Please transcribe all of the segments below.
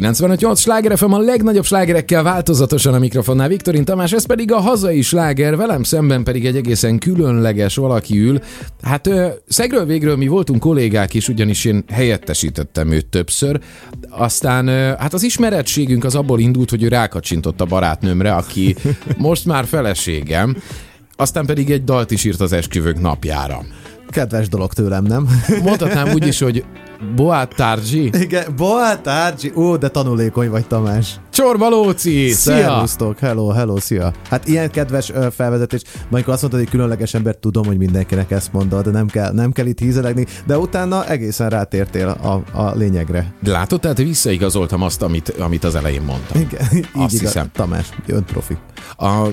95-8 sláger FM a legnagyobb slágerekkel változatosan a mikrofonnál Viktorin Tamás, ez pedig a hazai sláger, velem szemben pedig egy egészen különleges valaki ül. Hát ö, szegről végről mi voltunk kollégák is, ugyanis én helyettesítettem őt többször. Aztán ö, hát az ismerettségünk az abból indult, hogy ő rákacsintott a barátnőmre, aki most már feleségem, aztán pedig egy dalt is írt az esküvők napjára. Kedves dolog tőlem, nem? Mondhatnám úgy is, hogy Boát Tárgyi. Igen, Boát Tárgyi. Ó, de tanulékony vagy, Tamás. Csorba Lóci, szia! Szervusztok, hello, hello, szia. Hát ilyen kedves ö, felvezetés, amikor azt mondtad, hogy különleges ember, tudom, hogy mindenkinek ezt mondod, de nem kell, nem kell itt hízelegni, de utána egészen rátértél a, a lényegre. Látod, tehát visszaigazoltam azt, amit, amit az elején mondtam. Igen, így Azt igaz. hiszem. Tamás, ön profi. A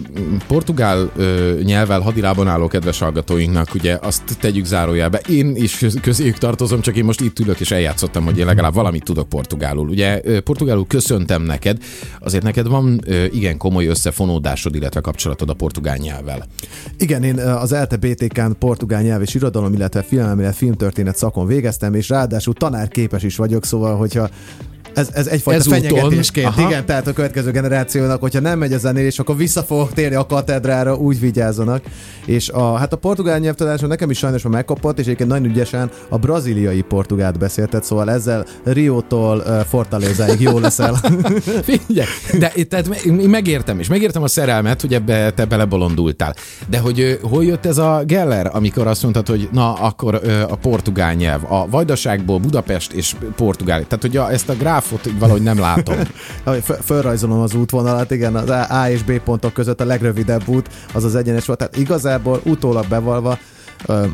portugál ö, nyelvvel hadilában álló kedves hallgatóinknak ugye azt tegyük zárójelbe. Én is köz- közéjük tartozom, csak én most itt ülök és eljátszottam, hogy én legalább valamit tudok portugálul. Ugye portugálul köszöntem neked, azért neked van igen komoly összefonódásod, illetve kapcsolatod a portugál nyelvvel. Igen, én az ELTE BTK-n portugál nyelv és irodalom, illetve filmelmélet, filmtörténet szakon végeztem, és ráadásul tanárképes is vagyok, szóval, hogyha ez, ez egyfajta Ezúton, fenyegetésként, aha. igen, tehát a következő generációnak, hogyha nem megy a zenélés, akkor vissza fogok térni a katedrára, úgy vigyázzanak. És a, hát a portugál nyelvtanáson nekem is sajnos már megkapott, és egyébként nagyon ügyesen a braziliai portugált beszéltet, szóval ezzel Riótól uh, Fortalézáig jó leszel. Figyelj, de tehát megértem is, megértem a szerelmet, hogy ebbe te belebolondultál. De hogy hol jött ez a Geller, amikor azt mondtad, hogy na, akkor a portugál nyelv, a Vajdaságból Budapest és Portugál. Tehát, hogy a, ezt a gráfot valahogy nem látom. Fölrajzolom az útvonalat, igen, az A és B pontok között a legrövidebb út az az egyenes volt. Tehát igazából utólag bevalva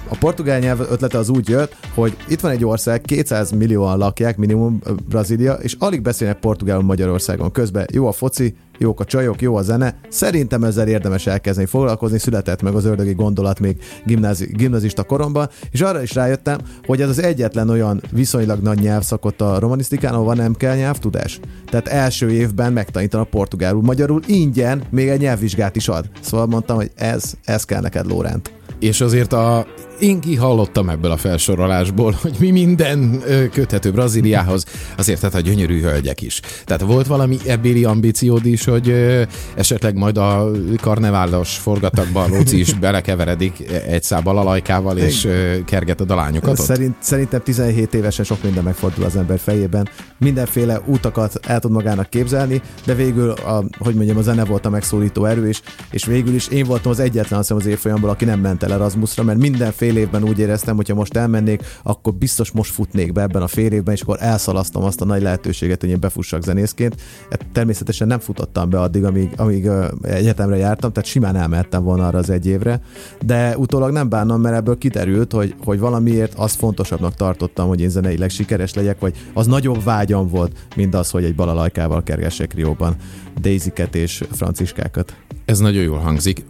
a portugál nyelv ötlete az úgy jött, hogy itt van egy ország, 200 millióan lakják, minimum Brazília, és alig beszélnek portugálul Magyarországon. Közben jó a foci, jók a csajok, jó a zene. Szerintem ezzel érdemes elkezdeni foglalkozni, született meg az ördögi gondolat még gimnázi, gimnazista koromban, és arra is rájöttem, hogy ez az egyetlen olyan viszonylag nagy nyelvszakot a romanisztikán, ahol nem kell nyelvtudás. Tehát első évben megtanítanak portugálul, magyarul ingyen még egy nyelvvizsgát is ad. Szóval mondtam, hogy ez, ez kell neked, Lóránt. És azért a, én kihallottam ebből a felsorolásból, hogy mi minden köthető Brazíliához, azért tehát a gyönyörű hölgyek is. Tehát volt valami ebbéli ambíciód is, hogy esetleg majd a karneválos forgatagban Lóci is belekeveredik egy szábbal alajkával, és kergeted a lányokat ott? Szerint, szerintem 17 évesen sok minden megfordul az ember fejében. Mindenféle útakat el tud magának képzelni, de végül, a, hogy mondjam, a zene volt a megszólító erő, és, és végül is én voltam az egyetlen azt hiszem, az évfolyamból, aki nem ment el Erasmusra, mert minden fél évben úgy éreztem, hogy ha most elmennék, akkor biztos most futnék be ebben a fél évben, és akkor elszalasztom azt a nagy lehetőséget, hogy én befussak zenészként. Hát természetesen nem futottam be addig, amíg, amíg egyetemre jártam, tehát simán elmehettem volna arra az egy évre, de utólag nem bánom, mert ebből kiderült, hogy, hogy valamiért azt fontosabbnak tartottam, hogy én zeneileg sikeres legyek, vagy az nagyobb vágyam volt, mint az, hogy egy balalajkával kergessek Rióban Daisy-ket és franciskákat. Ez nagyon jól hangzik.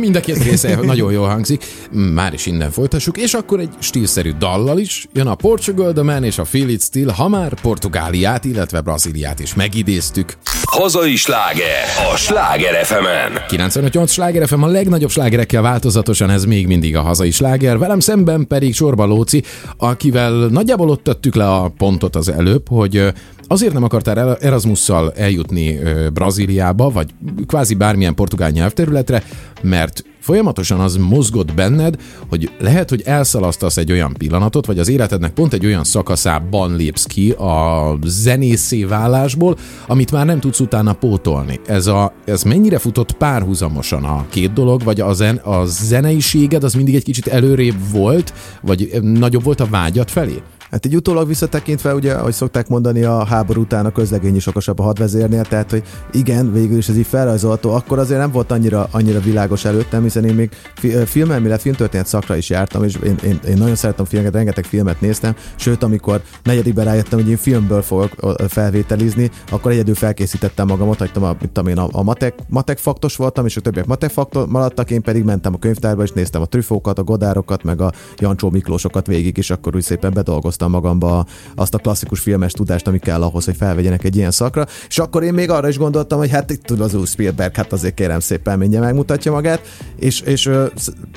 Mind a két része nagyon jól hangzik. Már is innen folytassuk, és akkor egy stílszerű dallal is jön a Portugal The Man és a Feel It Still, ha már Portugáliát, illetve Brazíliát is megidéztük. Hazai sláger a Sláger FM-en. 958 sláger FM a legnagyobb slágerekkel változatosan, ez még mindig a hazai sláger. Velem szemben pedig Sorba Lóci, akivel nagyjából ott tettük le a pontot az előbb, hogy azért nem akartál Erasmusszal eljutni Brazíliába, vagy kvázi bármilyen portugál nyelvterületre, mert folyamatosan az mozgott benned, hogy lehet, hogy elszalasztasz egy olyan pillanatot, vagy az életednek pont egy olyan szakaszában lépsz ki a zenészé válásból, amit már nem tudsz utána pótolni. Ez, a, ez mennyire futott párhuzamosan a két dolog, vagy a, zen, a zeneiséged az mindig egy kicsit előrébb volt, vagy nagyobb volt a vágyat felé? Hát így utólag visszatekintve, ugye, ahogy szokták mondani, a háború után a közlegény is okosabb a hadvezérnél, tehát, hogy igen, végül is ez így felrajzolható, akkor azért nem volt annyira, annyira világos előttem, hiszen én még fi, filmelmélet, filmtörténet szakra is jártam, és én, én, én nagyon szeretem filmeket, rengeteg filmet néztem, sőt, amikor negyedikben rájöttem, hogy én filmből fogok felvételizni, akkor egyedül felkészítettem magamat, hagytam a, mit tudom én, a, a matek, matek faktos voltam, és a többiek matek faktor maradtak, én pedig mentem a könyvtárba, és néztem a trüfókat, a godárokat, meg a Jancsó Miklósokat végig, és akkor úgy szépen bedolgoztam behoztam magamba azt a klasszikus filmes tudást, ami kell ahhoz, hogy felvegyenek egy ilyen szakra. És akkor én még arra is gondoltam, hogy hát itt tud az új Spielberg, hát azért kérem szépen mindjárt megmutatja magát, és, és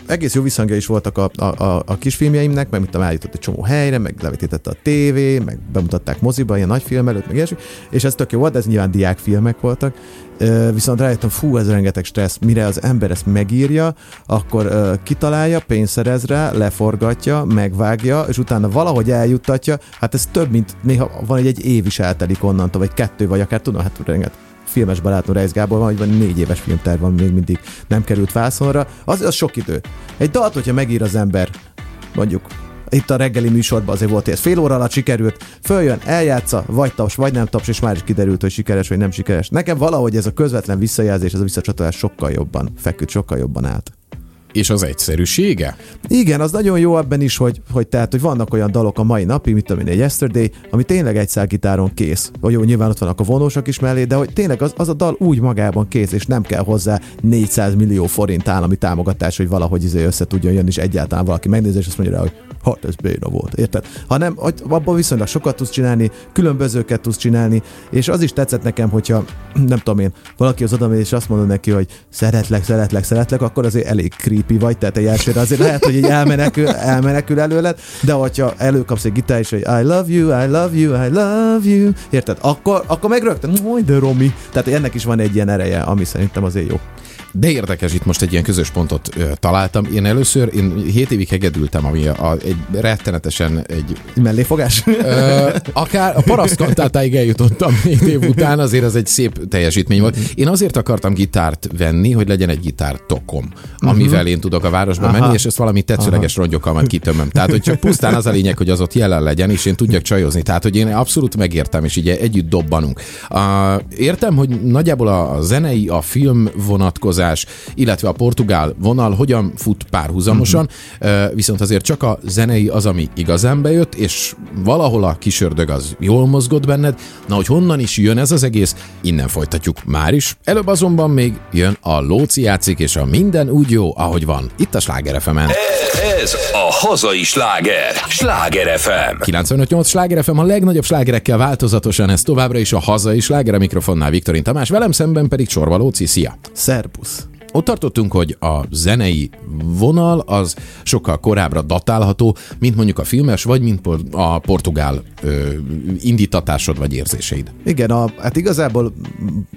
egész jó visszhangja is voltak a, a, a, a kisfilmjeimnek, meg mit eljutott egy csomó helyre, meg levetítette a tévé, meg bemutatták moziba, ilyen nagy film előtt, meg ilyesmi, és ez tök jó volt, ez nyilván diákfilmek voltak, viszont rájöttem, fú, ez rengeteg stressz, mire az ember ezt megírja, akkor kitalálja, pénzt szerez rá, leforgatja, megvágja, és utána valahogy eljuttatja, hát ez több, mint néha van egy, egy év is eltelik onnantól, vagy kettő, vagy akár tudom, hát rengeteg filmes barátom Reis Gábor van, hogy van négy éves filmterv van, még mindig nem került vászonra, az, az sok idő. Egy dalt, hogyha megír az ember, mondjuk itt a reggeli műsorban azért volt, hogy ez fél óra alatt sikerült, följön, eljátsza, vagy taps, vagy nem taps, és már is kiderült, hogy sikeres, vagy nem sikeres. Nekem valahogy ez a közvetlen visszajelzés, ez a visszacsatolás sokkal jobban feküdt, sokkal jobban állt. És az egyszerűsége? Igen, az nagyon jó ebben is, hogy, hogy tehát, hogy vannak olyan dalok a mai napig, mint én, egy Yesterday, ami tényleg egy gitáron kész. Vagy jó, nyilván ott vannak a vonósak is mellé, de hogy tényleg az, az a dal úgy magában kész, és nem kell hozzá 400 millió forint állami támogatás, hogy valahogy izé össze tudjon jönni, és egyáltalán valaki megnézi, és azt mondja rá, hogy hát ez béna volt, érted? Hanem abban viszonylag sokat tudsz csinálni, különbözőket tudsz csinálni, és az is tetszett nekem, hogyha nem tudom én, valaki az oda és azt mondja neki, hogy szeretlek, szeretlek, szeretlek, akkor azért elég creepy vagy, tehát egy elsőre azért lehet, hogy így elmenekül, elmenekül előled, de hogyha előkapsz egy gitár és hogy I love you, I love you, I love you, érted? Akkor, akkor meg rögtön, de Romi. Tehát ennek is van egy ilyen ereje, ami szerintem azért jó. De érdekes, itt most egy ilyen közös pontot ö, találtam. Én először, én 7 évig hegedültem, ami a, a, egy rettenetesen egy... Melléfogás? Ö, akár a parasztkantátáig eljutottam 7 év után, azért ez egy szép teljesítmény volt. Én azért akartam gitárt venni, hogy legyen egy gitártokom, amivel uh-huh. én tudok a városba Aha. menni, és ezt valami tetszőleges rongyokkal majd kitömöm. Tehát, hogy csak pusztán az a lényeg, hogy az ott jelen legyen, és én tudjak csajozni. Tehát, hogy én abszolút megértem, és így együtt dobbanunk. Uh, értem, hogy nagyjából a zenei, a film vonatkozás vonatkozás, illetve a portugál vonal hogyan fut párhuzamosan, uh-huh. viszont azért csak a zenei az, ami igazán bejött, és valahol a kisördög az jól mozgott benned, na hogy honnan is jön ez az egész, innen folytatjuk már is. Előbb azonban még jön a Lóci játszik, és a minden úgy jó, ahogy van. Itt a Sláger fm -en. Ez a hazai sláger, Sláger FM. 95.8 Sláger FM a legnagyobb slágerekkel változatosan, ez továbbra is a hazai sláger a mikrofonnál Viktorin Tamás, velem szemben pedig Csorba Lóci, szia! Szerbusz! Ott tartottunk, hogy a zenei vonal az sokkal korábbra datálható, mint mondjuk a filmes, vagy mint a portugál ö, indítatásod vagy érzéseid. Igen, a, hát igazából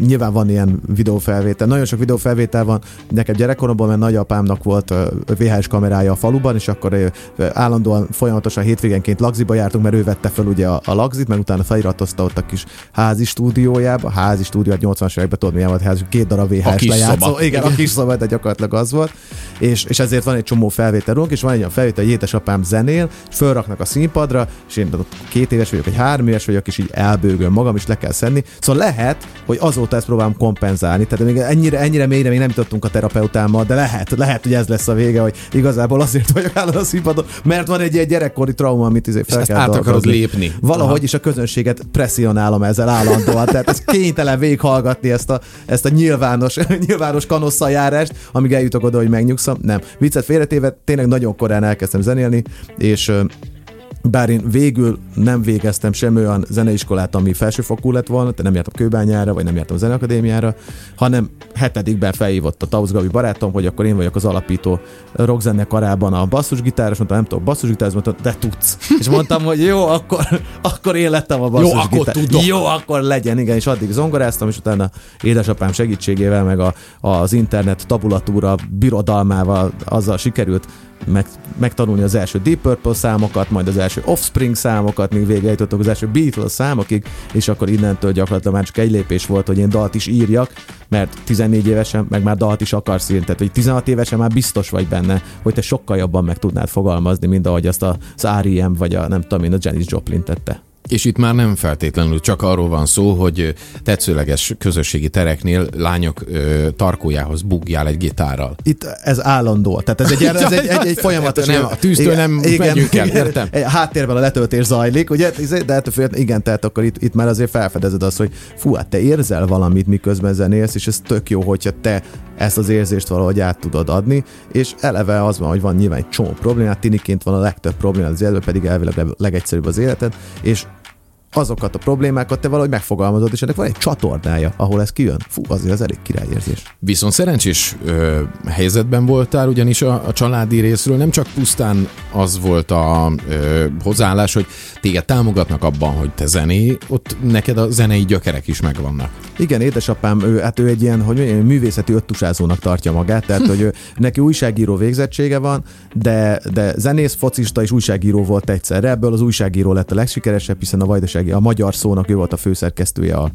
nyilván van ilyen videófelvétel, nagyon sok videófelvétel van, nekem gyerekkoromban, mert nagyapámnak volt VHS kamerája a faluban, és akkor állandóan folyamatosan hétvégenként lagziba jártunk, mert ő vette fel ugye a, a lagzit, meg utána feliratozta ott a kis házi stúdiójába, házi stúdió, 80-as években tudod, milyen volt ház, két darab VHS lejátszó. Igen, a kis szoba, de gyakorlatilag az volt. És, és ezért van egy csomó felvételünk, és van egy olyan felvétel, hogy édesapám zenél, és fölraknak a színpadra, és én két éves vagyok, vagy három éves vagyok, és így elbőgöm magam, és le kell szenni. Szóval lehet, hogy azóta ezt próbálom kompenzálni. Tehát még ennyire, ennyire mélyre még nem jutottunk a terapeutámmal, de lehet, lehet, hogy ez lesz a vége, hogy igazából azért vagyok állandó a színpadon, mert van egy ilyen gyerekkori trauma, amit izé fel kell át akarod lépni. Valahogy Aha. is a közönséget presszionálom ezzel állandóan. Tehát ez kénytelen végighallgatni ezt a, ezt a nyilvános, nyilvános kanosszajárást, amíg eljutok oda, hogy megnyugszom. Nem. Viccet félretéve, tényleg nagyon korán elkezdtem zenélni, és bár én végül nem végeztem sem olyan zeneiskolát, ami felsőfokú lett volna, tehát nem jártam kőbányára, vagy nem jártam zeneakadémiára, hanem hetedikben felhívott a Tausz Gabi barátom, hogy akkor én vagyok az alapító rockzenekarában a basszusgitáros, mondtam, nem tudok basszusgitáros, mondtam, de tudsz. És mondtam, hogy jó, akkor, akkor én lettem a basszusgitár. Jó, Jó, akkor legyen, igen, és addig zongoráztam, és utána édesapám segítségével, meg a, az internet tabulatúra birodalmával azzal sikerült meg, megtanulni az első Deep Purple számokat, majd az első Offspring számokat, míg végre jutottunk az első Beatles számokig, és akkor innentől gyakorlatilag már csak egy lépés volt, hogy én dalt is írjak, mert 14 évesen meg már dalt is akarsz írni, tehát hogy 16 évesen már biztos vagy benne, hogy te sokkal jobban meg tudnád fogalmazni, mint ahogy azt az R.E.M. vagy a nem tudom én, a Janis Joplin tette. És itt már nem feltétlenül csak arról van szó, hogy tetszőleges közösségi tereknél lányok ö, tarkójához bugjál egy gitárral. Itt ez állandó. Tehát ez egy, ez egy, egy, egy folyamatos... Nem, a tűztől nem megyünk el, értem. A háttérben a letöltés zajlik, ugye? De ettől fél, igen, tehát akkor itt, itt már azért felfedezed azt, hogy fú, hát te érzel valamit, miközben zenélsz, és ez tök jó, hogyha te ezt az érzést valahogy át tudod adni, és eleve az van, hogy van nyilván egy csomó problémát, tiniként van a legtöbb problémát az életben, pedig elvileg legegyszerűbb az életed, és azokat a problémákat te valahogy megfogalmazod, és ennek van egy csatornája, ahol ez kijön. Fú, azért az elég királyérzés. Viszont szerencsés ö, helyzetben voltál, ugyanis a, a családi részről nem csak pusztán az volt a ö, hozzáállás, hogy téged támogatnak abban, hogy te zené, ott neked a zenei gyökerek is megvannak. Igen, édesapám, ő, hát ő egy ilyen, hogy mondjam, művészeti öttusázónak tartja magát, tehát hogy ő, neki újságíró végzettsége van, de, de zenész, focista és újságíró volt egyszerre. Ebből az újságíró lett a legsikeresebb, hiszen a Vajdasági, a magyar szónak ő volt a főszerkesztője a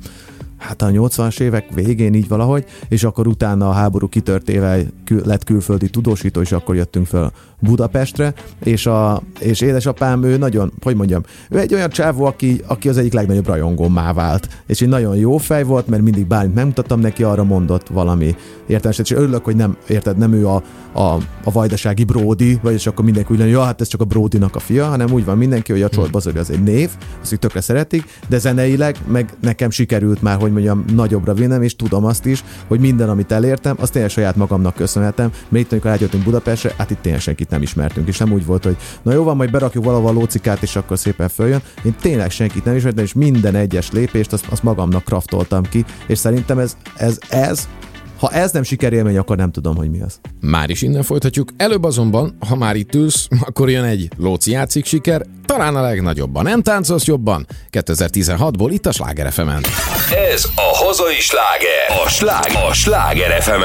hát a 80-as évek végén így valahogy, és akkor utána a háború kitörtével lett külföldi tudósító, és akkor jöttünk fel Budapestre, és, a, és édesapám, ő nagyon, hogy mondjam, ő egy olyan csávó, aki, aki az egyik legnagyobb rajongommá vált, és egy nagyon jó fej volt, mert mindig bármit megmutattam neki, arra mondott valami értelmes, és örülök, hogy nem, érted, nem ő a, a, a vajdasági Brody, vagyis akkor mindenki úgy lenni, ja, hát ez csak a Brodynak a fia, hanem úgy van mindenki, hogy a csorbazori az egy név, azt tökre szeretik, de zeneileg meg nekem sikerült már, hogy mondjam, nagyobbra vinnem, és tudom azt is, hogy minden, amit elértem, azt tényleg saját magamnak köszönhetem, mert itt, amikor eljöttünk Budapestre, hát itt tényleg senkit nem ismertünk, és nem úgy volt, hogy na jó van, majd berakjuk valahol a lócikát, és akkor szépen följön. Én tényleg senkit nem ismertem, és minden egyes lépést azt, azt magamnak kraftoltam ki, és szerintem ez, ez, ez ha ez nem sikerélmény, akkor nem tudom, hogy mi az. Már is innen folytatjuk. Előbb azonban, ha már itt ülsz, akkor jön egy Lóci játszik siker, talán a legnagyobban. Nem táncolsz jobban? 2016-ból itt a Sláger fm Ez a hazai sláger, a, slág, a Sláger fm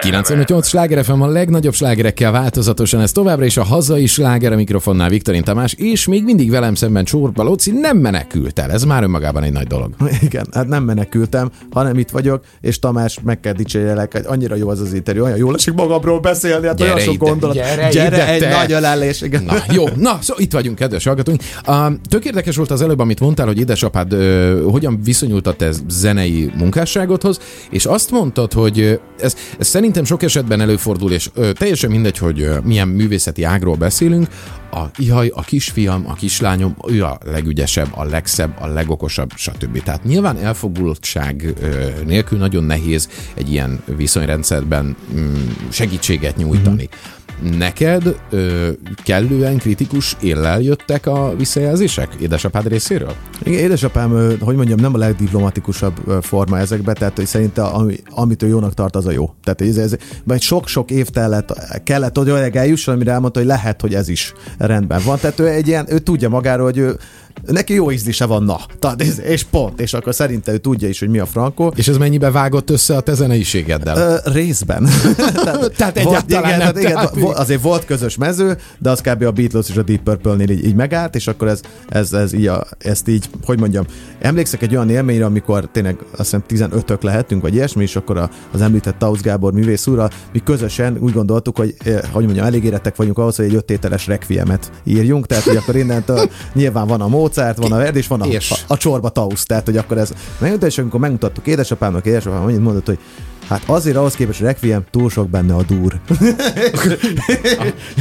98 Sláger FM a legnagyobb slágerekkel változatosan, ez továbbra is a hazai sláger a mikrofonnál Viktorin Tamás, és még mindig velem szemben Csorba Lóci nem menekült el. Ez már önmagában egy nagy dolog. Igen, hát nem menekültem, hanem itt vagyok, és Tamás meg kell dicsérjelek, hogy annyira jó az az interjú, olyan jól esik magamról beszélni, hát gyere olyan sok gondolat. Gyere, gyere ide, egy te. nagy ölellés. Igen. Na, jó, na, szó, itt vagyunk, kedves hallgatóink. Uh, tök érdekes volt az előbb, amit mondtál, hogy édesapád uh, hogyan viszonyult a te zenei munkásságodhoz, és azt mondtad, hogy ez, ez szerintem sok esetben előfordul, és uh, teljesen mindegy, hogy uh, milyen művészeti ágról beszélünk, a ihaj, a kisfiam, a kislányom, ő a legügyesebb, a legszebb, a legokosabb, stb. Tehát nyilván elfogultság nélkül nagyon nehéz egy ilyen viszonyrendszerben mm, segítséget nyújtani. Mm-hmm. Neked ö, kellően kritikus éllel jöttek a visszajelzések édesapád részéről? Igen, édesapám, hogy mondjam, nem a legdiplomatikusabb forma ezekbe, tehát hogy szerinte ami, amit ő jónak tart, az a jó. Tehát ez, ez vagy sok-sok év tellett, kellett, hogy olyan eljusson, amire elmondta, hogy lehet, hogy ez is rendben van. Tehát ő egy ilyen, ő tudja magáról, hogy ő, neki jó ízlése van, na, tehát, és pont, és akkor szerinte ő tudja is, hogy mi a frankó. És ez mennyibe vágott össze a te zeneiségeddel? Ö, részben. tehát, tehát egyáltalán igen, nem. tehát, igen, vo- azért volt közös mező, de az kb. a Beatles és a Deep Purple-nél így, így megállt, és akkor ez, ez, ez így a, ezt így, hogy mondjam, emlékszek egy olyan élményre, amikor tényleg azt hiszem 15-ök lehetünk, vagy ilyesmi, és akkor a, az említett Tausz Gábor művész úrral, mi közösen úgy gondoltuk, hogy, eh, hogy mondjam, elég érettek vagyunk ahhoz, hogy egy öttételes requiemet írjunk, tehát hogy akkor innentől nyilván van a Mozart, van a Verdi, és van a, És? a, a csorba Tausz, tehát hogy akkor ez megmutatja, és amikor megmutattuk édesapámnak, édesapám annyit mondott, hogy Hát azért ahhoz képest a Requiem túl sok benne a dur.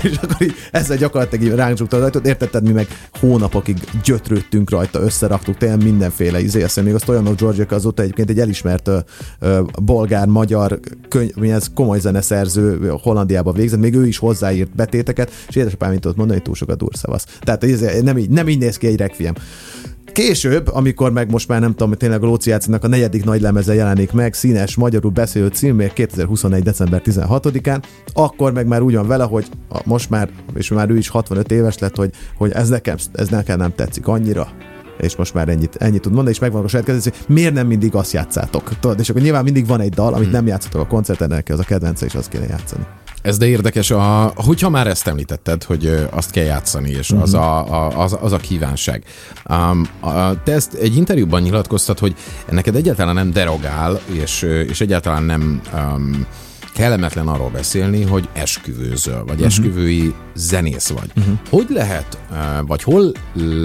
és akkor így ezzel gyakorlatilag így ránk az ajtót, értetted, mi meg hónapokig gyötrődtünk rajta, összeraktuk, tényleg mindenféle izé, még a Stojanov Georgiak azóta egyébként egy elismert ö, ö, bolgár, magyar, könyv, mi ez komoly zeneszerző, Hollandiába végzett, még ő is hozzáírt betéteket, és édesapám mit tudott mondani, hogy túl sok a dur szavasz. Tehát ez nem így, nem így néz ki egy Requiem. Később, amikor meg most már nem tudom, tényleg a Lóci a negyedik nagy lemeze jelenik meg, színes, magyarul beszélő címért 2021. december 16-án, akkor meg már úgy van vele, hogy a, most már, és már ő is 65 éves lett, hogy, hogy ez, nekem, ez nekem nem tetszik annyira, és most már ennyit, ennyit tud mondani, és megvan a saját kezdés, hogy miért nem mindig azt játszátok. Tudod, és akkor nyilván mindig van egy dal, amit nem játszatok a koncerten, neki az a kedvence, és azt kéne játszani. Ez de érdekes, a, hogyha már ezt említetted, hogy azt kell játszani, és uh-huh. az, a, a, az, az a kívánság. Um, a, te ezt egy interjúban nyilatkoztat, hogy neked egyáltalán nem derogál, és, és egyáltalán nem um, kellemetlen arról beszélni, hogy esküvőzöl, vagy esküvői zenész vagy. Hogy lehet, eh, vagy hol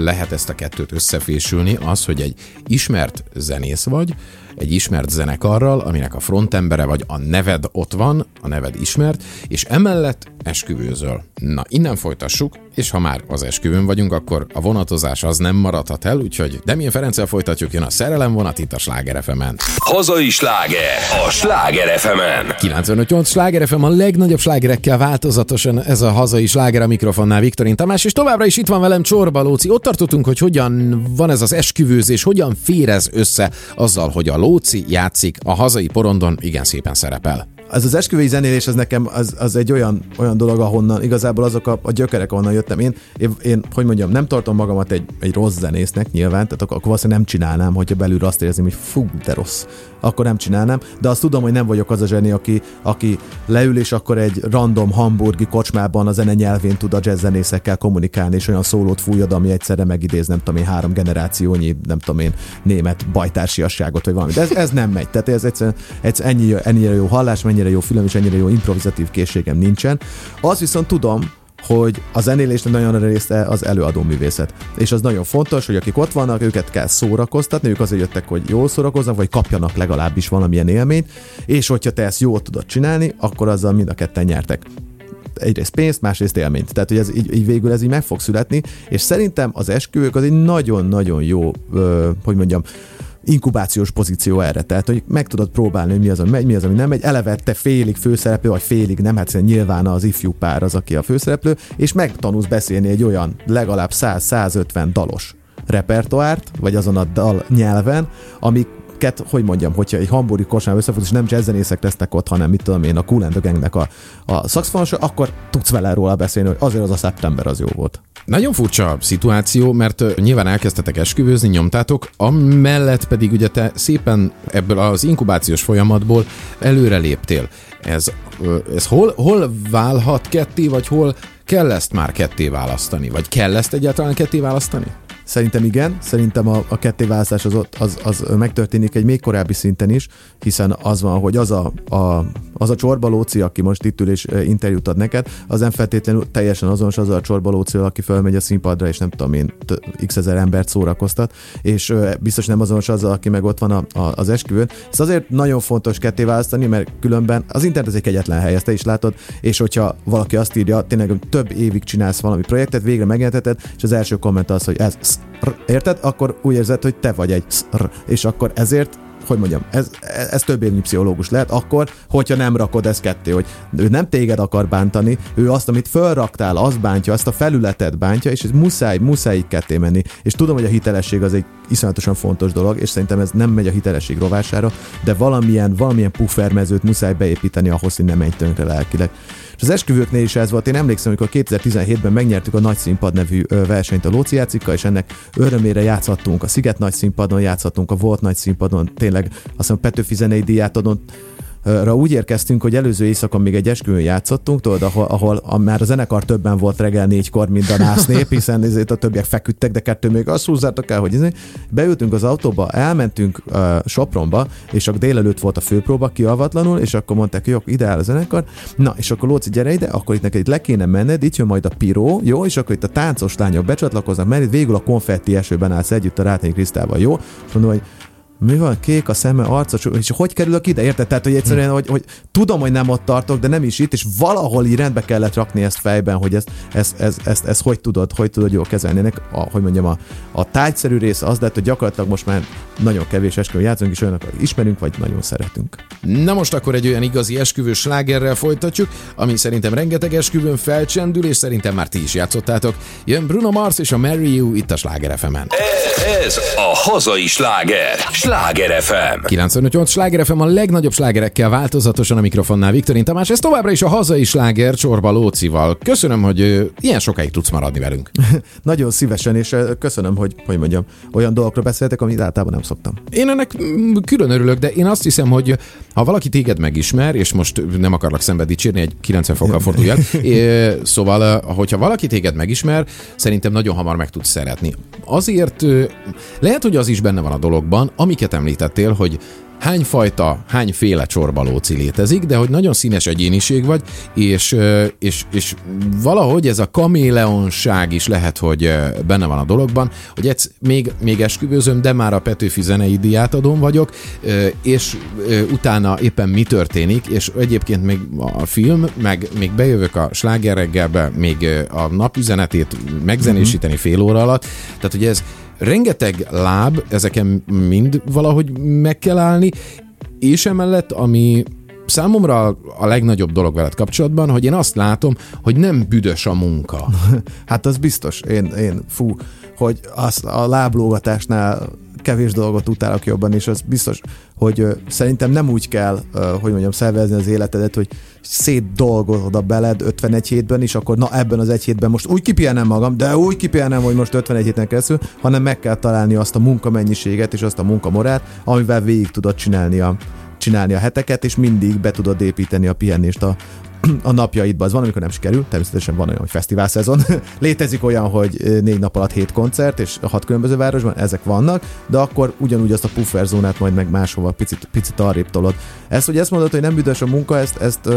lehet ezt a kettőt összefésülni, az, hogy egy ismert zenész vagy, egy ismert zenekarral, aminek a frontembere vagy a neved ott van, a neved ismert, és emellett esküvőzöl. Na, innen folytassuk, és ha már az esküvőn vagyunk, akkor a vonatozás az nem maradhat el, úgyhogy Demien Ferenccel folytatjuk, jön a szerelem vonat itt a Sláger FM-en. Hazai sláger a Sláger FM-en. 95.8 Sláger FM a legnagyobb slágerekkel változatosan ez a hazai sláger a mikrofonnál Viktorin Tamás, és továbbra is itt van velem Csorba Lóci. Ott tartottunk, hogy hogyan van ez az esküvőzés, hogyan fér ez össze azzal, hogy a Lóci játszik a hazai porondon, igen szépen szerepel. Ez az esküvői zenélés, ez nekem az, az egy olyan, olyan dolog, ahonnan igazából azok a, a gyökerek, ahonnan jöttem. Én, én, én, hogy mondjam, nem tartom magamat egy, egy rossz zenésznek nyilván, tehát akkor, akkor valószínűleg nem csinálnám, hogyha belül azt érzem, hogy fú, de rossz. Akkor nem csinálnám, de azt tudom, hogy nem vagyok az a zseni, aki, aki leül, és akkor egy random hamburgi kocsmában a zene nyelvén tud a jazzzenészekkel kommunikálni, és olyan szólót fújod, ami egyszerre megidéz, nem tudom én, három generációnyi, nem tudom én, német bajtársiasságot, vagy valami. De ez, ez nem megy. Tehát ez egyszerűen, egyszerűen ennyi, ennyire jó hallás, ennyire jó film, és ennyire jó improvizatív készségem nincsen. Az viszont tudom, hogy a zenélésnek nagyon nagy része az előadó művészet. És az nagyon fontos, hogy akik ott vannak, őket kell szórakoztatni, ők azért jöttek, hogy jól szórakoznak, vagy kapjanak legalábbis valamilyen élményt, és hogyha te ezt jól tudod csinálni, akkor azzal mind a ketten nyertek egyrészt pénzt, másrészt élményt. Tehát, hogy ez így, így végül ez így meg fog születni, és szerintem az esküvők az egy nagyon-nagyon jó, ö, hogy mondjam, inkubációs pozíció erre. Tehát, hogy meg tudod próbálni, hogy mi az, ami megy, mi az, ami nem megy. Eleve te félig főszereplő, vagy félig nem, hát nyilván az ifjú pár az, aki a főszereplő, és megtanulsz beszélni egy olyan legalább 100-150 dalos repertoárt, vagy azon a dal nyelven, amik ket, hogy mondjam, hogyha egy hamburgi korsán összefut, és nem jazzzenészek lesznek ott, hanem mit tudom én, a Cool and a, a akkor tudsz vele róla beszélni, hogy azért az a szeptember az jó volt. Nagyon furcsa szituáció, mert nyilván elkezdtetek esküvőzni, nyomtátok, amellett pedig ugye te szépen ebből az inkubációs folyamatból előre léptél. Ez, ez hol, hol válhat ketté, vagy hol kell ezt már ketté választani? Vagy kell ezt egyáltalán ketté választani? Szerintem igen, szerintem a, a kettéválasztás az, ott, az, az megtörténik egy még korábbi szinten is, hiszen az van, hogy az a, a, az a csorbalóci, aki most itt ül és e, interjút ad neked, az nem feltétlenül teljesen azonos az a csorbalóci, aki fölmegy a színpadra, és nem tudom én, x ezer embert szórakoztat, és biztos nem azonos azzal, aki meg ott van a, a, az esküvőn. Ez azért nagyon fontos ketté választani, mert különben az internet az egy egyetlen hely, ezt te is látod, és hogyha valaki azt írja, tényleg több évig csinálsz valami projektet, végre megjelenteted, és az első komment az, hogy ez szr, érted? Akkor úgy érzed, hogy te vagy egy szr, és akkor ezért hogy mondjam, ez, ez több pszichológus lehet, akkor, hogyha nem rakod ezt ketté, hogy ő nem téged akar bántani, ő azt, amit fölraktál, azt bántja, azt a felületet bántja, és ez muszáj, muszáj így ketté menni. És tudom, hogy a hitelesség az egy iszonyatosan fontos dolog, és szerintem ez nem megy a hitelesség rovására, de valamilyen, valamilyen puffermezőt muszáj beépíteni ahhoz, hogy ne menj tönkre lelkileg. És az esküvőknél is ez volt. Én emlékszem, amikor 2017-ben megnyertük a Nagy Színpad nevű versenyt a Lóci játszikkal, és ennek örömére játszhattunk a Sziget Nagy Színpadon, játszhattunk a Volt Nagy Színpadon, tényleg azt hiszem Petőfi zenei díját adott, ra úgy érkeztünk, hogy előző éjszakon még egy esküvőn játszottunk, tudod, ahol, ahol a, már a zenekar többen volt reggel négykor, mint a nász nép, hiszen ezért a többiek feküdtek, de kettő még azt húzzátok el, hogy ezért. beültünk az autóba, elmentünk uh, Sopronba, és akkor délelőtt volt a főpróba kiavatlanul, és akkor mondták, hogy ide áll a zenekar, na, és akkor Lóci, gyere ide, akkor itt neked le kéne menned, itt jön majd a piró, jó, és akkor itt a táncos lányok becsatlakoznak, mert végül a konfetti esőben állsz együtt a Rátényi Krisztával, jó? Mondom, hogy mi van, kék a szeme, arca, és hogy kerülök ide, érted? Tehát, hogy egyszerűen, hogy, hogy tudom, hogy nem ott tartok, de nem is itt, és valahol így rendbe kellett rakni ezt fejben, hogy ezt, ezt, ezt, ezt, ezt hogy tudod, hogy tudod jól kezelni. Ennek, a, hogy mondjam, a, a tájszerű része az lett, hogy gyakorlatilag most már nagyon kevés esküvő játszunk, és olyanokat ismerünk, vagy nagyon szeretünk. Na most akkor egy olyan igazi esküvős slágerrel folytatjuk, ami szerintem rengeteg esküvőn felcsendül, és szerintem már ti is játszottátok. Jön Bruno Mars és a Marry You itt a Sláger FM-en. Ez a hazai sláger. Sláger FM. 958 Sláger FM a legnagyobb slágerekkel változatosan a mikrofonnál Viktorin Tamás, ez továbbra is a hazai sláger Csorba Lócival. Köszönöm, hogy ilyen sokáig tudsz maradni velünk. Nagyon szívesen, és köszönöm, hogy, hogy mondjam, olyan dolgokról beszéltek, amit általában nem szoktam. Én ennek külön örülök, de én azt hiszem, hogy ha valaki téged megismer, és most nem akarlak szembe dicsérni, egy 90 fokkal forduljak, szóval, ö, hogyha valaki téged megismer, szerintem nagyon hamar meg tudsz szeretni. Azért ö, lehet, hogy az is benne van a dologban, amiket említettél, hogy hány fajta, hány féle csorbalóci létezik, de hogy nagyon színes egyéniség vagy, és, és, és valahogy ez a kaméleonság is lehet, hogy benne van a dologban, hogy egy, még, még esküvőzöm, de már a Petőfi zenei diátadón vagyok, és utána éppen mi történik, és egyébként még a film, meg még bejövök a slágerreggelbe, még a napüzenetét megzenésíteni fél óra alatt, tehát hogy ez rengeteg láb, ezeken mind valahogy meg kell állni, és emellett, ami számomra a legnagyobb dolog veled kapcsolatban, hogy én azt látom, hogy nem büdös a munka. hát az biztos. Én, én fú, hogy azt a láblógatásnál kevés dolgot utálok jobban, és az biztos, hogy szerintem nem úgy kell, hogy mondjam, szervezni az életedet, hogy szétdolgozod a beled 51 hétben, és akkor na ebben az egy hétben most úgy kipihenem magam, de úgy kipihenem, hogy most 51 héten keresztül, hanem meg kell találni azt a munkamennyiséget és azt a munkamorát, amivel végig tudod csinálni a, csinálni a heteket, és mindig be tudod építeni a pihenést a, a napjaidba. Az van, amikor nem sikerül, természetesen van olyan, hogy fesztivál szezon. Létezik olyan, hogy négy nap alatt hét koncert, és hat különböző városban, ezek vannak, de akkor ugyanúgy azt a pufferzónát majd meg máshova picit, picit arrébb tolod. Ezt, hogy ezt mondod, hogy nem büdös a munka, ezt, ezt,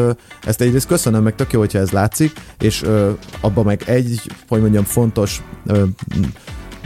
ezt egyrészt köszönöm, meg tök jó, hogyha ez látszik, és abban meg egy, hogy mondjam, fontos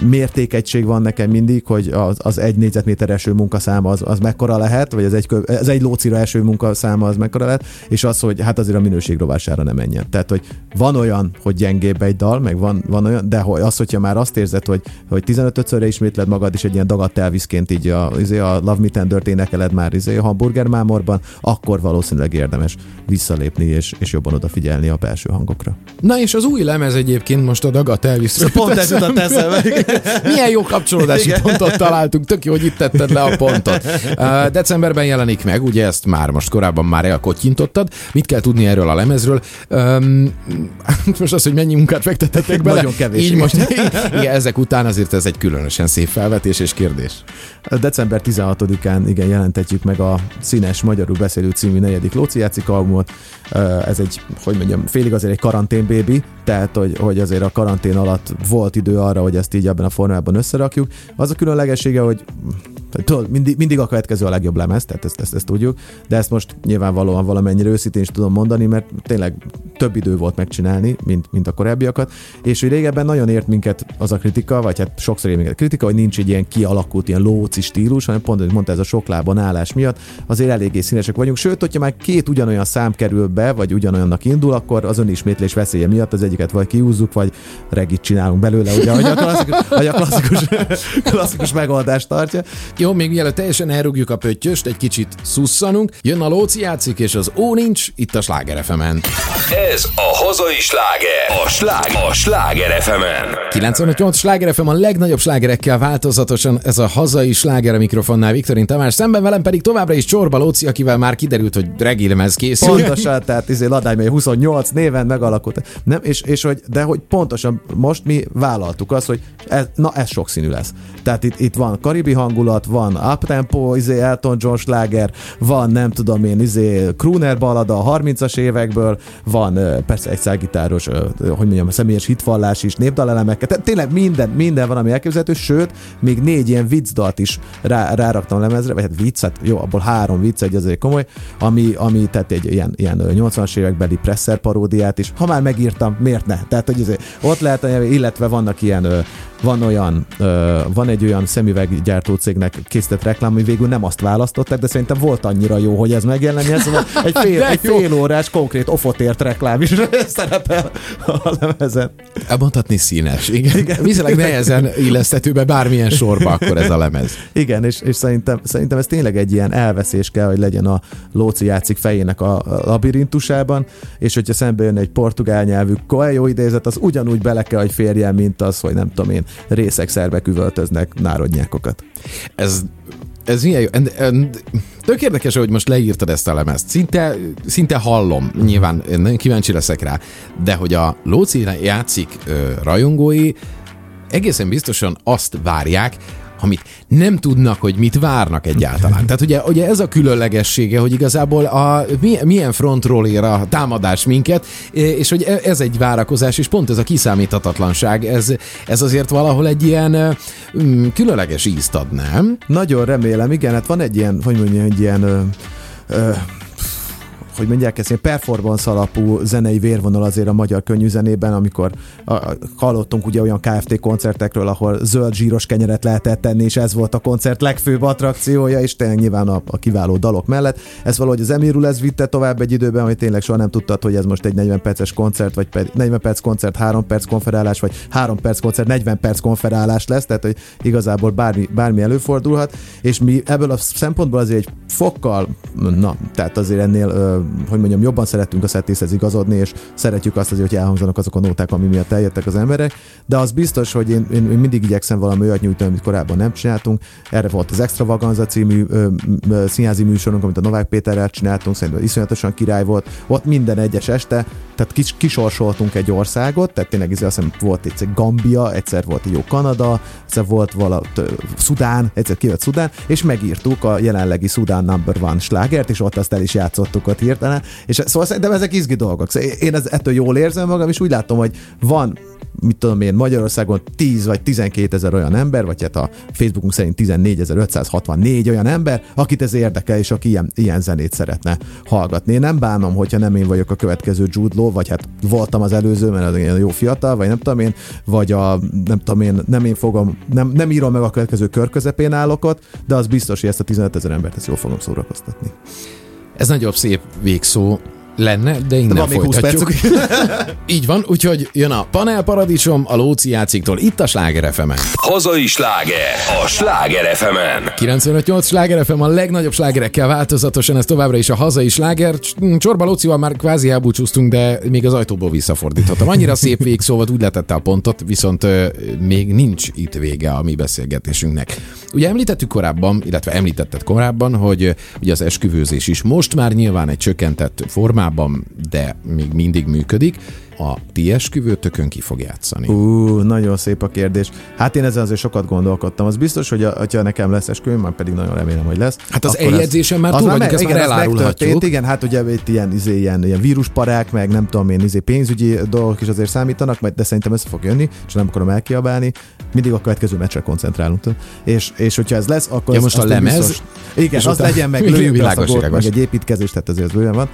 mértékegység van nekem mindig, hogy az, az egy négyzetméter eső munkaszáma az, az mekkora lehet, vagy az egy, az egy lócira eső munkaszáma az mekkora lehet, és az, hogy hát azért a minőség rovására nem menjen. Tehát, hogy van olyan, hogy gyengébb egy dal, meg van, van olyan, de hogy az, hogyha már azt érzed, hogy, hogy 15-szörre ismétled magad is egy ilyen dagadt elviszként így a, izé a Love Me Tender énekeled már izé a hamburger mámorban, akkor valószínűleg érdemes visszalépni és, és jobban odafigyelni a belső hangokra. Na és az új lemez egyébként most a dagat elvisz. Pont ez jutott eszembe. Milyen jó kapcsolódási Igen. pontot találtunk, tök jó, hogy itt tetted le a pontot. Decemberben jelenik meg, ugye ezt már most korábban már elkottyintottad. Mit kell tudni erről a lemezről? Most az, hogy mennyi munkát fektetettek bele. Nagyon kevés. Így most, igen, ezek után azért ez egy különösen szép felvetés és kérdés. December 16-án igen, jelentetjük meg a Színes Magyarul Beszélő című negyedik Lóci játszik albumot. Ez egy, hogy mondjam, félig azért egy karantén baby, tehát hogy, hogy azért a karantén alatt volt idő arra, hogy ezt így ebben a formában összerakjuk. Az a különlegessége, hogy tudod, mindig, mindig a következő a legjobb lemez, tehát ezt, ezt, ezt tudjuk, de ezt most nyilvánvalóan valamennyire őszintén is tudom mondani, mert tényleg több idő volt megcsinálni, mint, mint a korábbiakat, és hogy régebben nagyon ért minket az a kritika, vagy hát sokszor ért minket a kritika, hogy nincs egy ilyen kialakult, ilyen lóci stílus, hanem pont, hogy mondta ez a sok lábon állás miatt, azért eléggé színesek vagyunk, sőt, hogyha már két ugyanolyan szám kerül be, vagy ugyanolyannak indul, akkor az önismétlés veszélye miatt az egyiket vagy kiúzzuk, vagy regit csinálunk belőle, ugye, hogy a klasszikus, klasszikus, klasszikus megoldást tartja. Jó, még mielőtt teljesen elrugjuk a pöttyöst, egy kicsit szusszanunk. Jön a Lóci játszik, és az Ó nincs, itt a Sláger fm Ez a hazai sláger, a, slág, a Sláger fm 98 Sláger FM a legnagyobb slágerekkel változatosan, ez a hazai sláger a mikrofonnál Viktorin Tamás, szemben velem pedig továbbra is Csorba Lóci, akivel már kiderült, hogy regilmez készül. Pontosan, tehát izé Ladány 28 néven megalakult. Nem, és, és hogy, de hogy pontosan most mi vállaltuk azt, hogy ez, na ez sokszínű lesz. Tehát itt, itt van karibi hangulat, van uptempo, izé Elton John sláger, van nem tudom én, izé crooner balada a 30-as évekből, van persze egy szágitáros, hogy mondjam, személyes hitvallás is, népdalelemeket, tehát tényleg minden, minden van, ami elképzelhető, sőt, még négy ilyen viccdalt is rá, ráraktam lemezre, vagy hát viccet, jó, abból három vicc, egy azért komoly, ami, ami tehát egy ilyen, ilyen 80-as évekbeli presser paródiát is, ha már megírtam, miért ne? Tehát, hogy azért ott lehet, illetve vannak ilyen van olyan, uh, van egy olyan szemüveggyártó cégnek készített reklám, ami végül nem azt választották, de szerintem volt annyira jó, hogy ez megjelenjen, szóval egy fél, egy fél órás konkrét ofotért reklám is szerepel a lemezen. Elmondhatni színes, igen. igen. Viszonylag nehezen illeszthető be bármilyen sorba akkor ez a lemez. Igen, és, és szerintem, szerintem ez tényleg egy ilyen elveszés kell, hogy legyen a Lóci játszik fejének a labirintusában, és hogyha szembe jön egy portugál nyelvű Coelho idézet, az ugyanúgy bele kell, hogy férjen, mint az, hogy nem tudom én, részek szervek üvöltöznek národnyákokat. Ez ez milyen jó. Tök érdekes, hogy most leírtad ezt a lemezt. Szinte, szinte hallom, nyilván nagyon kíváncsi leszek rá, de hogy a Lóci játszik ö, rajongói egészen biztosan azt várják, amit nem tudnak, hogy mit várnak egyáltalán. Tehát ugye, ugye ez a különlegessége, hogy igazából a, milyen frontról ér a támadás minket, és hogy e, ez egy várakozás, és pont ez a kiszámíthatatlanság, ez, ez azért valahol egy ilyen mm, különleges ízt ad, nem? Nagyon remélem, igen, hát van egy ilyen, hogy mondjam, egy ilyen ö, ö, hogy mondják ezt, performance alapú zenei vérvonal azért a magyar könnyű zenében, amikor a, hallottunk ugye olyan KFT koncertekről, ahol zöld zsíros kenyeret lehetett tenni, és ez volt a koncert legfőbb attrakciója, és tényleg nyilván a, a kiváló dalok mellett. Ez valahogy az Emirul ez vitte tovább egy időben, hogy tényleg soha nem tudtad, hogy ez most egy 40 perces koncert, vagy 40 perc koncert, 3 perc konferálás, vagy 3 perc koncert, 40 perc konferálás lesz, tehát hogy igazából bármi, bármi előfordulhat, és mi ebből a szempontból azért egy fokkal, na, tehát azért ennél hogy mondjam, jobban szeretünk a szettészhez igazodni, és szeretjük azt azért, hogy elhangzanak azok a nóták, ami miatt eljöttek az emberek, de az biztos, hogy én, én, én mindig igyekszem valami olyat nyújtani, amit korábban nem csináltunk. Erre volt az Extravaganza című ö, ö, színházi műsorunk, amit a Novák Péterrel csináltunk, szerintem iszonyatosan király volt. Ott minden egyes este, tehát kis, kisorsoltunk egy országot, tehát tényleg azt hiszem volt egyszer Gambia, egyszer volt egy jó Kanada, egyszer volt vala Szudán, egyszer kijött Szudán, és megírtuk a jelenlegi Szudán number one slágert, és ott azt el is játszottuk ott hirtelen. És szóval szerintem ezek izgi dolgok. Szóval én ez, ettől jól érzem magam, és úgy látom, hogy van mit tudom én, Magyarországon 10 vagy 12 ezer olyan ember, vagy hát a Facebookunk szerint 14.564 olyan ember, akit ez érdekel, és aki ilyen, ilyen zenét szeretne hallgatni. Én nem bánom, hogyha nem én vagyok a következő Jude Law, vagy hát voltam az előző, mert az ilyen jó fiatal, vagy nem tudom én, vagy a, nem tudom én, nem én fogom, nem, nem írom meg a következő kör közepén állok de az biztos, hogy ezt a 15 ezer embert ezt jól fogom szórakoztatni. Ez nagyobb szép végszó lenne, de innen de folytatjuk. Így van, úgyhogy jön a Panel Paradicsom a Lóci játsziktól itt a Sláger fm -en. Hazai sláger a Sláger fm -en. 958 Sláger FM a legnagyobb slágerekkel változatosan, ez továbbra is a hazai sláger. Csorba Lócival már kvázi elbúcsúztunk, de még az ajtóból visszafordítottam. Annyira szép végszó volt, úgy letette a pontot, viszont ö, még nincs itt vége a mi beszélgetésünknek. Ugye említettük korábban, illetve említetted korábban, hogy ugye az esküvőzés is most már nyilván egy csökkentett formában, formában, de még mindig működik a ti esküvőtökön ki fog játszani? Ú, nagyon szép a kérdés. Hát én ezzel azért sokat gondolkodtam. Az biztos, hogy a, ha nekem lesz esküvőm, már pedig nagyon remélem, hogy lesz. Hát az eljegyzésen már túl vagyunk, ezt igen, már elárulhatjuk. Igen, hát ugye itt ilyen, izé, ilyen, ilyen vírusparák, meg nem tudom én, izé, pénzügyi dolgok is azért számítanak, de szerintem ez fog jönni, és nem akarom elkiabálni. Mindig a következő meccsre koncentrálunk. És, és hogyha ez lesz, akkor... Ja, most a lemez? Biztos, igen, az legyen meg, lőjük meg egy építkezés, tehát azért bőven van.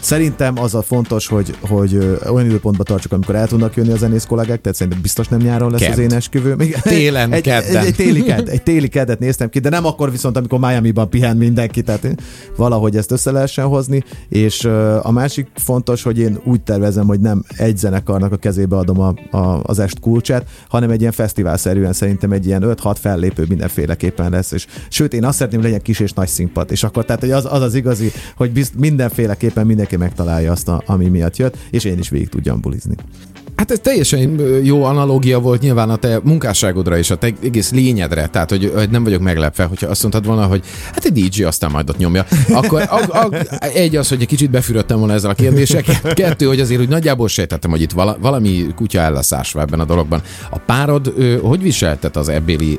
Szerintem az a fontos, hogy, hogy olyan időpontban tartsuk, amikor el tudnak jönni a zenész kollégák, tehát szerintem biztos nem nyáron lesz Ked. az én esküvő. Még Télen, egy, egy, egy, téli ked, egy téli kedet néztem ki, de nem akkor viszont, amikor Miami-ban pihen mindenki, tehát valahogy ezt össze lehessen hozni, és a másik fontos, hogy én úgy tervezem, hogy nem egy zenekarnak a kezébe adom a, a, az est kulcsát, hanem egy ilyen fesztiválszerűen szerintem egy ilyen 5-6 fellépő mindenféleképpen lesz, és sőt, én azt szeretném, hogy legyen kis és nagy színpad, és akkor tehát hogy az, az az igazi, hogy bizt, mindenféleképpen minden mindenki megtalálja azt, a, ami miatt jött, és én is végig tudjam bulizni. Hát ez teljesen jó analógia volt nyilván a te munkásságodra és a te egész lényedre, tehát hogy, hogy nem vagyok meglepve, hogyha azt mondtad volna, hogy hát egy DJ aztán majd ott nyomja. Akkor a, a, egy az, hogy egy kicsit befürödtem volna ezzel a kérdéseket, kettő, hogy azért úgy nagyjából sejtettem, hogy itt vala, valami kutya ellaszásva ebben a dologban. A párod hogy viseltet az ebbéli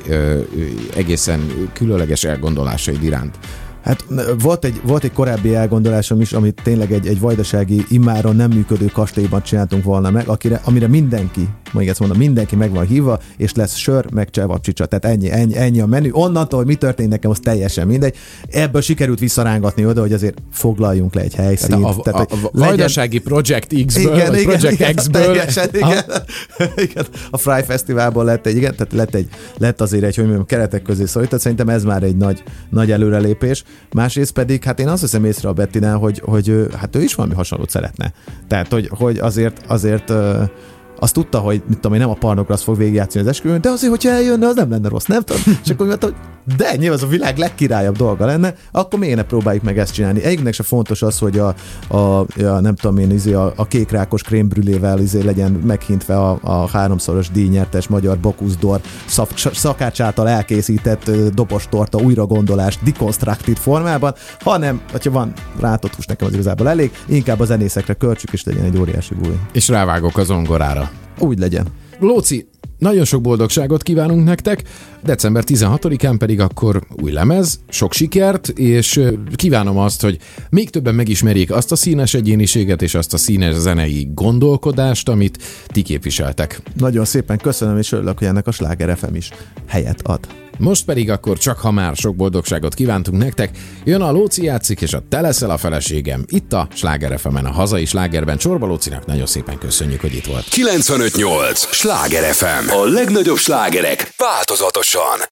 egészen különleges elgondolásaid iránt? Hát volt egy, volt egy korábbi elgondolásom is, amit tényleg egy, egy vajdasági immáron nem működő kastélyban csináltunk volna meg, akire, amire mindenki, még ezt mondom, mindenki meg van hívva, és lesz sör, meg csevapcsicsa. Tehát ennyi, ennyi, ennyi a menü. Onnantól, hogy mi történik nekem, az teljesen mindegy. Ebből sikerült visszarángatni oda, hogy azért foglaljunk le egy helyszínt. Tehát a, tehát, a, a, a vajdasági Project X-ből, igen, igen, Project igen, X-ből. Teljesen, igen, igen. A Fry Fesztiválból lett egy, igen, tehát lett, egy, lett azért egy, hogy mondjam, keretek közé szólít, szerintem ez már egy nagy, nagy előrelépés. Másrészt pedig, hát én azt hiszem észre a Bettinál, hogy, hogy hát ő is valami hasonlót szeretne. Tehát, hogy, hogy azért, azért azt tudta, hogy mit tudom én, nem a Parnograssz fog végigjátszani az esküvőn, de azért, hogyha eljönne, az nem lenne rossz, nem tudom. És akkor mondta, hogy de nyilván az a világ legkirályabb dolga lenne, akkor miért ne próbáljuk meg ezt csinálni? Egyiknek se fontos az, hogy a, a, a nem tudom én, izé, a, a kékrákos krémbrülével izé legyen meghintve a, a háromszoros díjnyertes magyar Bokuszdor szak, szakács által elkészített dobostorta újra gondolást deconstructed formában, hanem, hogyha van rátott nekem az igazából elég, inkább a zenészekre költsük, és legyen egy óriási buli. És rávágok az ongorára. Úgy legyen. Lóci, Nagyon sok boldogságot kívánunk nektek, december 16-án pedig akkor új lemez, sok sikert, és kívánom azt, hogy még többen megismerjék azt a színes egyéniséget és azt a színes zenei gondolkodást, amit ti képviseltek. Nagyon szépen köszönöm, és örülök, hogy ennek a Sláger FM is helyet ad. Most pedig akkor csak ha már sok boldogságot kívántunk nektek, jön a Lóci játszik, és a te leszel a feleségem. Itt a Sláger fm a hazai slágerben Csorba Lócinak nagyon szépen köszönjük, hogy itt volt. 958! Sláger FM! A legnagyobb slágerek változatosan!